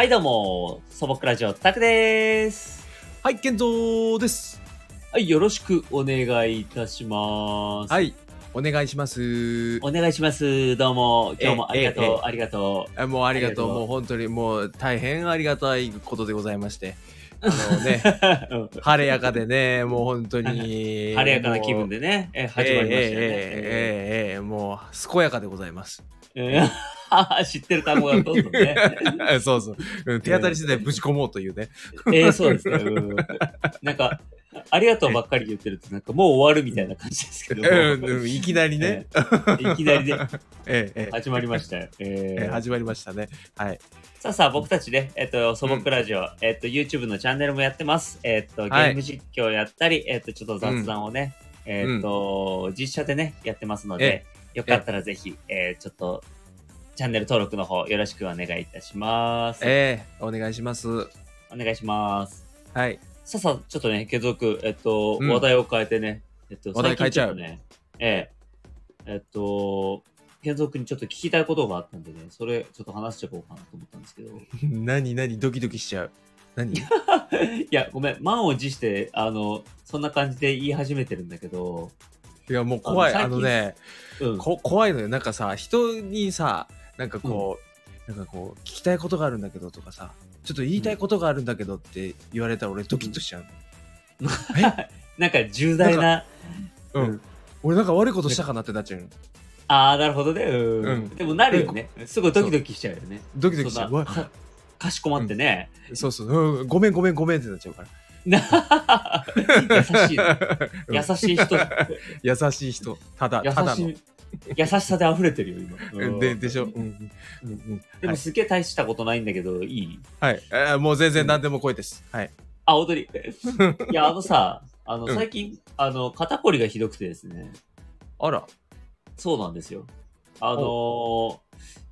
はい、どうも、素朴ラジオ、タクです。はい、健三です。はい、よろしくお願いいたします。はい、お願いします。お願いします。どうも、今日もありがとう、ありがとう。あもう。ありがとうもう本当にもう大変ありがたいことでございまして。あのね、晴れやかでね、もう本当に。晴れやかな気分でね、え始まりましたね。えー、えー、えー、えー、もう、健やかでございます。えー 知ってる単語がどんどんね。そうそう。手当たり次第ぶち込もうというね。え、えー、そうですね。うん、なんか、ありがとうばっかり言ってると、なんかもう終わるみたいな感じですけど、うんうんいきなりね。いきなりね、ええええ始まりましたよ。えーええ始まりましたね。はい。さあさあ、僕たちね、えっと、素朴ラジオ、えっと、YouTube のチャンネルもやってます。えっと、ゲはいーム実況やったり、えっと、ちょっと雑談をね、えっと、実写でね、やってますので、よかったらぜひ、えーちょっと、チャンネル登録の方よろしくお願いいたします。ええお願いします。お願いします。はい。さあさあ、ちょっとね、継続、えっと、うん話題を変えてね、えっと、話題変えちゃう最近ょっとね、えええっと、継続にちょっと聞きたいことがあったんでね、それちょっと話していこうかなと思ったんですけど、何何ドキドキしちゃう。何？いや、ごめん、満を持して、あの、そんな感じで言い始めてるんだけど、いやもう怖い。あのあのね、うん。こ怖いのよ。なんかさ、人にさ、なんかこう、なんかこう、聞きたいことがあるんだけどとかさ、ちょっと言いたいことがあるんだけどって言われたら俺ドキッとしちゃうの。なんか重大な、うん。うん俺なんか悪いことしたかなってなっちゃうの。ああ、なるほどね。うん。うんでもなるよね。すごいドキドキしちゃうよね。ドキドキしちゃう。かかしこまってね。そうそう、うんごめんごめんごめんってなっちゃうから。な 優しい 優しい人。優しい人。ただ、優ただの。優しさで溢れてるよ、今。うんででしょ？うんうんうんでもすげえ大したことないんだけど、いい？はい。あーもう全然何でも声です。はい。あ、本当に。いや、あのさ、あの、うん最近、あの、肩こりがひどくてですね。あら。そうなんですよ。あのー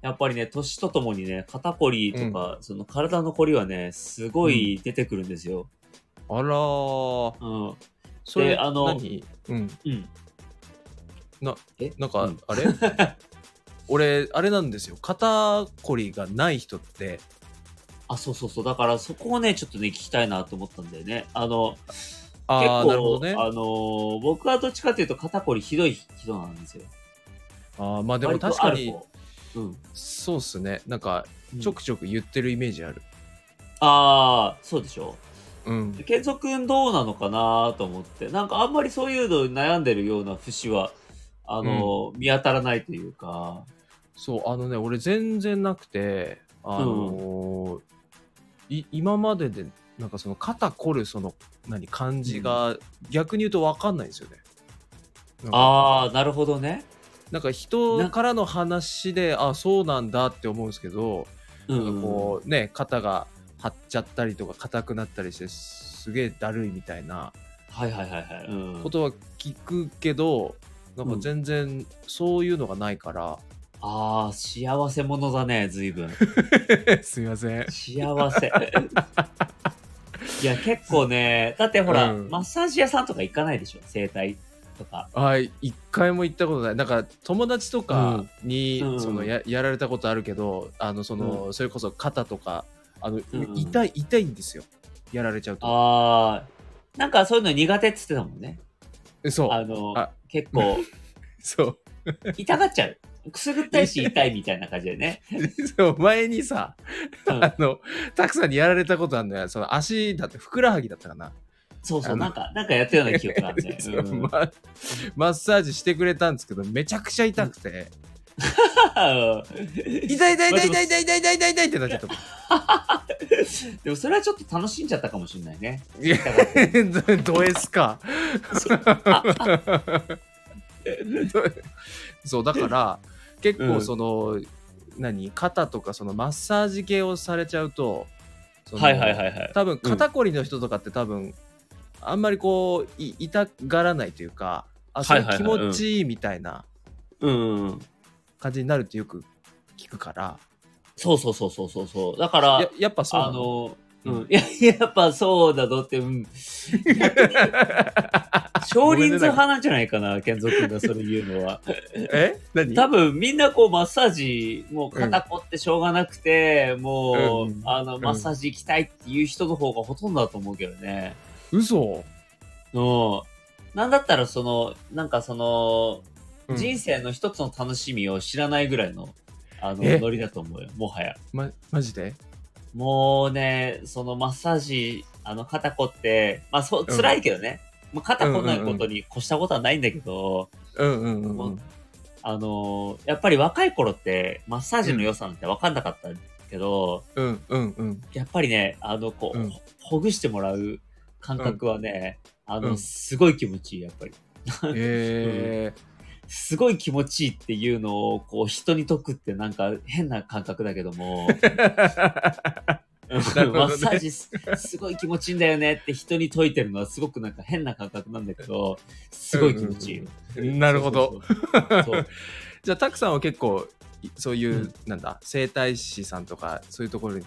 やっぱりね、年とともにね、肩こりとか、その体のこりはね、すごい出てくるんですよ。あらー。うん。それ、あの何？うん。うん。な、え？なんか、うんあれ？俺、あれなんですよ。肩こりがない人って、あ、そうそうそう。だからそこをね、ちょっとね、聞きたいなと思ったんだよね。あの、ああ、結構、なるほどね。あのー僕はどっちかというと肩こりひどい人なんですよ。ああ、まあでも確かに。うん。そうっすね。なんか、うんちょくちょく言ってるイメージある。ああ、そうでしょうん。健三君どうなのかなと思って。なんかあんまりそういうのに悩んでるような節は、あの、見当たらないというか。そう、あのね、俺全然なくて、あのーい今までで、なんかその肩こるその、何、感じが、逆に言うと分かんないんですよね。なんかああ、なるほどね。なんか人からの話で、あ、そうなんだって思うんですけど、なんうん。かこうね、肩が張っちゃったりとか硬くなったりして、すげえだるいみたいなはいはいはいはい。うん。ことは聞くけど、なんか全然そういうのがないから、ああ、幸せ者だね、随分。すみません。幸せ。いや、結構ね、だってほら、うんマッサージ屋さんとか行かないでしょ？整体とか。はい、一回も行ったことない。なんか友達とかに、うんそのややられたことあるけど、あのその、それこそ肩とかあの、うん痛い痛いんですよ。やられちゃうと。ああ、なんかそういうの苦手っつってたもんね。そうあの、あ結構、そう。痛がっちゃう。くすぐったいし痛いみたいな感じでね。そう前にさ、うんあのたくさんにやられたことあるんだよ。その足だってふくらはぎだったかな。そうそう、なんか、なんかやったような記憶があるね。そううんまマッサージしてくれたんですけどめちゃくちゃ痛くて、痛い痛い痛い痛い痛い痛い痛い痛い痛いってなっちゃった。でもそれはちょっと楽しんじゃったかもしれないね。いやド S か。そうだから結構その、何肩とかそのマッサージ系をされちゃうとはいはいはいはい。多分肩こりの人とかって多分、あんまりこうい痛がらないというかあそれ気はいはいはい持ちいいみたいなうん。感じになるってよく聞くから、そうそうそうそうそうそう。だからや、やっぱそうなあのの、うん、いや、やっぱそうだぞって、うん。少人数派なんじゃないかな、健三君がそれ言うのは。え？何？多分みんなこうマッサージ、もう肩こってしょうがなくて、もう、うんあの、マッサージ行きたいっていう人の方がほとんどだと思うけどね。嘘？うん。なんだったらその、なんかその、うん。人生の一つの楽しみを知らないぐらいの、あの、え？ノリだと思うよ、もはや。ま、マジで？もうね、そのマッサージ、あの、肩こって、まあ、そ辛いけどね。もう肩こないことに越したことはないんだけど、うんうんうんあのーやっぱり若い頃って、マッサージの良さなんて分かんなかったけど、うんうんうん。やっぱりね、あの、こう、うん。ほほぐしてもらう感覚はね、あの、うん。すごい気持ちいい、やっぱり。え すごい気持ちいいっていうのを、こう、人に解くってなんか変な感覚だけども、ー。マッサージすすごい気持ちいいんだよねって人に解いてるのはすごくなんか変な感覚なんだけど、すごい気持ちいいよ。なるほど。そうそうそう。そう じゃあ、たくさんは結構、いそういう、うんなんだ、整体師さんとか、そういうところに。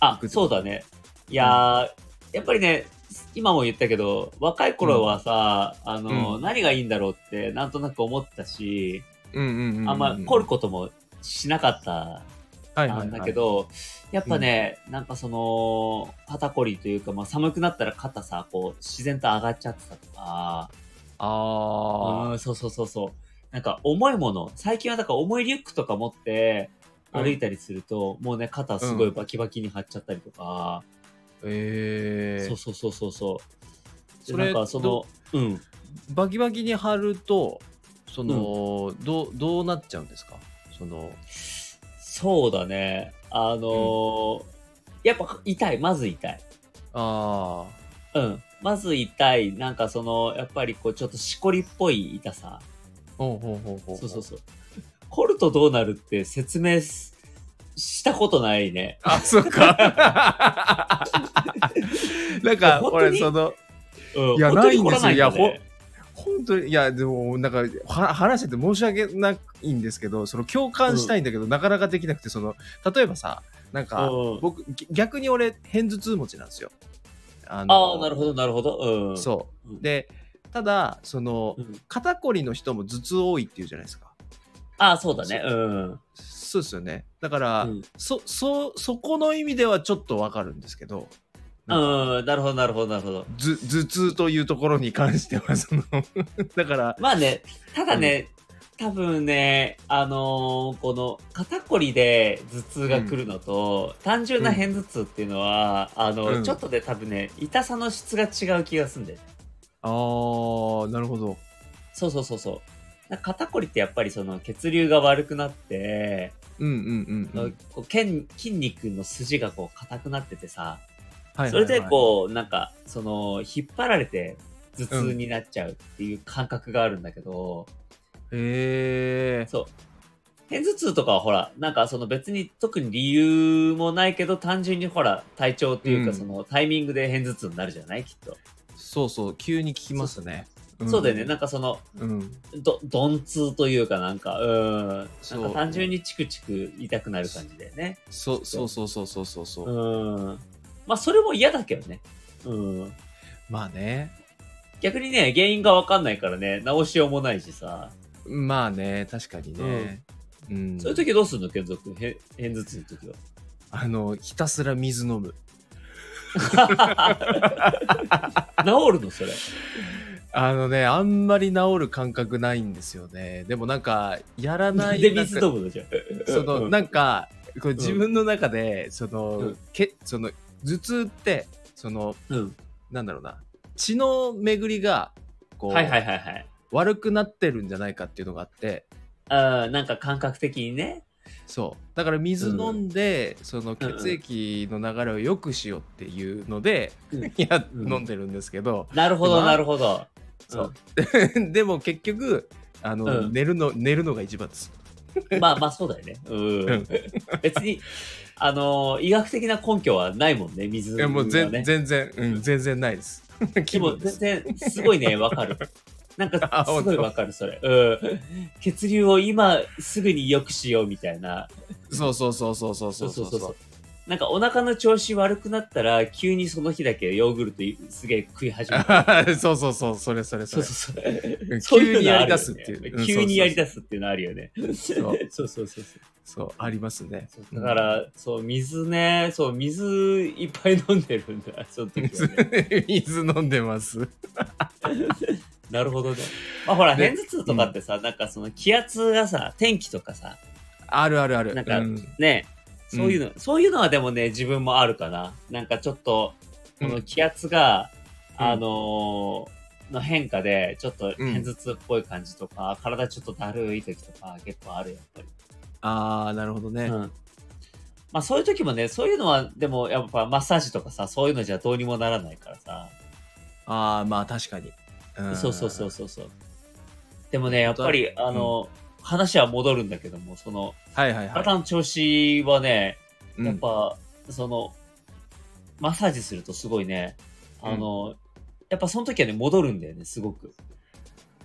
あ、そうだね。いやー、やっぱりね、今も言ったけど、若い頃はさ、あの、うん。何がいいんだろうってなんとなく思ったし、うんうんうんうん。あんま凝ることもしなかったはいはいはい。なんだけど、やっぱね、なんかその、肩こりというか、まあ寒くなったら肩さ、こう、自然と上がっちゃってたとか、あうん、そうそうそうそう。なんか重いもの、最近はだから重いリュックとか持って歩いたりすると、もうね、肩すごいバキバキに張っちゃったりとか、ー。えー。そうそうそうそうそう。それでなんかそのど、うん。バキバキに貼ると、その、どう、どうなっちゃうんですか？その、そうだね。あのーやっぱ痛い。まず痛い。あうん。まず痛い。なんかその、やっぱりこう、ちょっとしこりっぽい痛さ。あ。ほうほうほうほう。そうそうそう。凝るとどうなるって説明すしたことないね。あ、そっか。なんか、俺、その、うん。いやないんですよ凝らだね本当に、いや、でも、なんか、は話してて申し訳ないんですけど、その共感したいんだけど、なかなかできなくて、その、例えばさ、なんか、うん僕、ぎ逆に俺、偏頭痛持ちなんですよ。あああ、なるほど、なるほど。うん。そうう。んで、ただ、その、うん肩こりの人も頭痛多いっていうじゃないですか。ああ、そうだね。うん。そうですよね。だから、うんそ、そ、そこの意味ではちょっとわかるんですけど、うん、なるほど、なるほど、なるほど。ず頭痛というところに関しては、その、だから、まあね、ただね、多分ね、あのーこの肩こりで頭痛が来るのと、単純な偏頭痛っていうのは、あの、うんちょっとで多分ね、痛さの質が違う気がするんだよね。あー、なるほど。そうそうそうそう。なんか肩こりってやっぱりその血流が悪くなって、うんうんうん、うん。こう筋筋肉の筋がこう硬くなっててさ、はいはいはいそれでこう、なんか、その、引っ張られて頭痛になっちゃうっていう感覚があるんだけど、へえ。そう。偏頭痛とかはほら、なんかその別に特に理由もないけど、単純にほら、体調っていうかうんそのタイミングで偏頭痛になるじゃないきっと。そうそう、急に聞きますね。んそうだよね。なんかその、うん。ど、鈍痛というかなんか、うん。なんか単純にチクチク痛くなる感じだよね。そうそうそうそうそうそうそう。うん。まあそれも嫌だけどね。うん。まあね。逆にね、原因がわかんないからね、直しようもないしさ。まあね、確かにね。うん。そういう時どうすんの健三君？へ偏頭痛の時は。あの、ひたすら水飲む。治るのそれ。あのね、あんまり治る感覚ないんですよね。でもなんか、やらない。で、水飲むのじゃん。その、うんなんか、こう自分の中で、その、うんけ、その、頭痛って、その、うん。なんだろうな、血の巡りが、こう、はいはいはいはい。悪くなってるんじゃないかっていうのがあって、あーなんか感覚的にね。そう。だから水飲んで、その血液の流れを良くしようっていうので、うん いや、うん飲んでるんですけど、なるほど、まあなるほど。そう。でも結局、あの、うん寝るの、寝るのが一番です。うんまあまあそうだよね。うん。うん別に、あのー医学的な根拠はないもんね、水いや、もうは全ね。全然、うん、全然ないです。気分です。全然、すごいね、わかる。なんかあ、すごいわかる、それ。うん。血流を今すぐに良くしようみたいな。そうそうそうそうそうそそううそうそう。なんかお腹の調子悪くなったら、急にその日だけヨーグルトすげえ食い始める。そうそうそう、それそれそそうれ。そうそう。急にやり出すっていう。うん急にやり出す。すっていうのあるよね。そう そうそうそうそう。そう、ありますね。だから、そう、水ね、そう、水いっぱい飲んでるんだ、その時はね。水飲んでます。なるほどね。まあほら、で片頭痛とかってさ、なんかその気圧がさ、天気とかさ、あるあるある。なんかうんね、そういうの、そういうのはでもね、自分もあるかな。なんかちょっと、この気圧が、うんあのーの変化で、ちょっと片頭痛っぽい感じとか、体ちょっとだるい時とか結構ある、やっぱり。ああ、なるほどね。うん。まあそういう時もね、そういうのは、でもやっぱマッサージとかさ、そういうのじゃどうにもならないからさ。ああ、まあ確かに。んそうそうそうそうそう。でもね、やっぱり、あの、話は戻るんだけども、その、はいはいはい。体の調子はね、うんやっぱ、その、マッサージするとすごいね、あの、やっぱその時はね、戻るんだよね、すごく。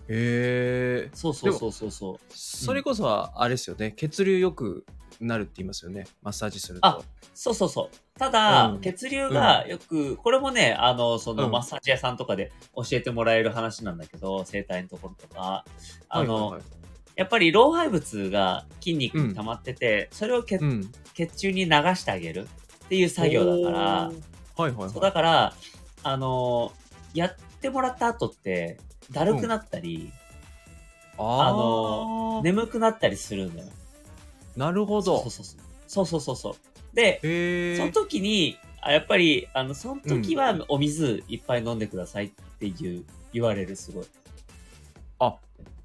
へえ。そうそうそうそうそう。それこそは、あれですよね。血流良くなるって言いますよね。マッサージすると。あそうそうそう。ただ、うん血流がよく、これもね、あの、その、うんマッサージ屋さんとかで教えてもらえる話なんだけど、整体のところとか、あの、はいはいはいやっぱり老廃物が筋肉に溜まってて、それを血,、うん。血中に流してあげるっていう作業だから、はいはいそうはい。だから、あのやってもらった後って、だるくなったり、ああの眠くなったりするんだよ。なるほどそう。そうそう。そうそうそうそう。で。その時に、あやっぱり、あの、その時はお水いっぱい飲んでくださいっていう、言われる、すごい。あ、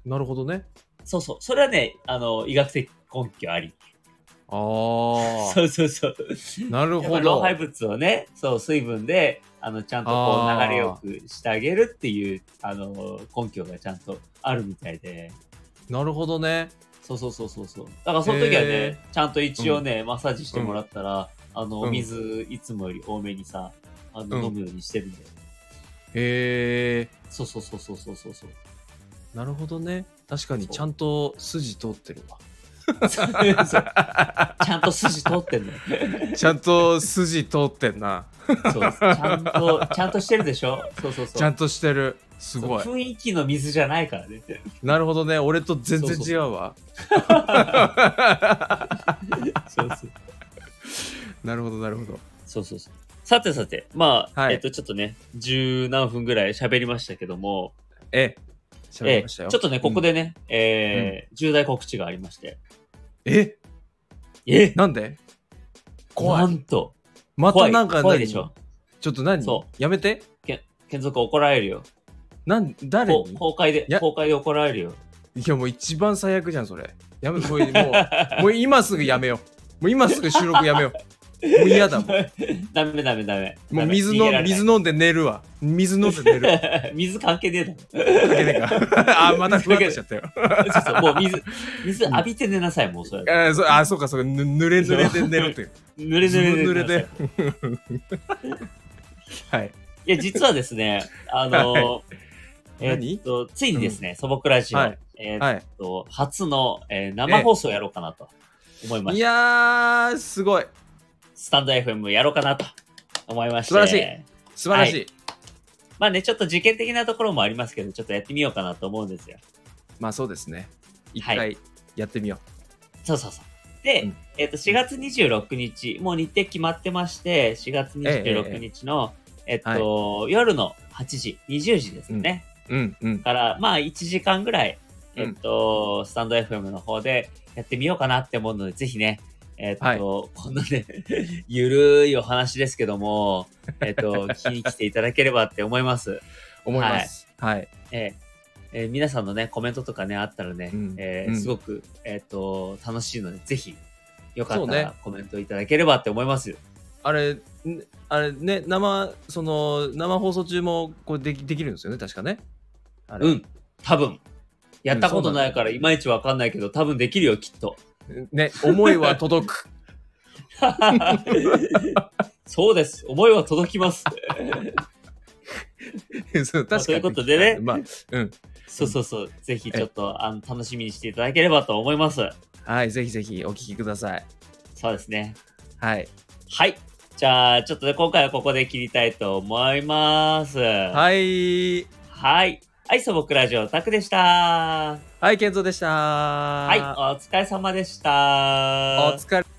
なるほどね。そうそう。それはね、あの、医学的根拠あり。ああ。そうそうそう。なるほやっぱ老ど。廃物をね、そう、水分で、あの、ちゃんとこう流れよくしてあげるっていう、あの、根拠がちゃんとあるみたいで。なるほどね。そうそうそうそうそう。だからその時はへね、ちゃんと一応ね、マッサージしてもらったら、あの、うんお水いつもより多めにさ、あの、うん飲むようにしてるんだよ。へえ。そうそうそうそうそうそうそう。なるほどね。確かにちゃんと筋通ってるわ。そ うちゃんと筋通ってんのよ。ちゃんと筋通ってんな。そうちゃんと、ちゃんとしてるでしょ？そうそうそう。ちゃんとしてる。すごいそう。雰囲気の水じゃないからね。なるほどね。俺と全然違うわ。そうそう。なるほど、なるほど。そうそうそう。さてさて、まあ、はいえっと、ちょっとね、十何分ぐらい喋りましたけども、え、喋えりましたよ。ちょっとね、ここでね、えー重大告知がありまして。うん。え、え？なんで？怖。ないんと、またなんか何怖いでしょ。ちょっと何？そやめて。剣族怒られるよ。なん、誰こに公開でい、や公開で怒られるよ。いや、もう一番最悪じゃん、それ。やめ、もう、もう、もう今すぐやめよう。もう今すぐ収録やめよう。もう嫌だもん。ダメダメダメ。もう水飲ん、ダメ逃げられない水飲んで寝るわ。水飲んで寝る。水関係ねえだかけねえか。あ、またふわっとしちゃったよ。ろ。そうそう、もう水、水浴びて寝なさい、もうそれ。あーそあ、そうか、そうか、ぬ濡れ濡れで寝るっていう。濡れ濡れずぶ濡れでで。はい。いや、実はですね、あの、えっと、ついにですね、素朴ラジオ、はいえーっはい。と、初の、えー生放送やろうかなと思いまいした。やー、すごい。スタンド FM やろうかなと思いまして。素晴らしい素晴らしい。まあね、ちょっと実験的なところもありますけど、ちょっとやってみようかなと思うんですよ。まあそうですね。一は回やってみよそうそうそう。で、うんえっ、と、4月26日、もう日程決まってまして、4月26日の、えっと、夜の8時、20時ですね。う。うんうん。から、まあ、1時間ぐらい、うんえっと、スタンド FM の方でやってみようかなって思うので、ぜひね、えっと、はいこんなね、ゆるいお話ですけども、えっと、聞きに来ていただければって思います。思います。はい。えーえー皆さんのね、コメントとかね、あったらね、うんえーうんすごく、えっ、と、楽しいので、ぜひ、よかったらコメントいただければって思いますよ。あれ、んあれね、生、その、生放送中もこれできできるんですよね、確かね？うん、多分。やったことないから、いまいちわかんないけど、多分できるよ、きっと。ね、思いは届く。そうです。思いは届きます。そう確かに。ということでねまあ、うん。そうそうそう。ぜひ、ちょっと、あの、楽しみにしていただければと思います。はい、ぜひぜひお聞きください。そうですね。はい。はい。じゃあ、ちょっとね、今回はここで切りたいと思います。ははい。はい。はい、素朴ラジオタクでした。はい、健三でした。はい、お疲れ様でした。お疲れ。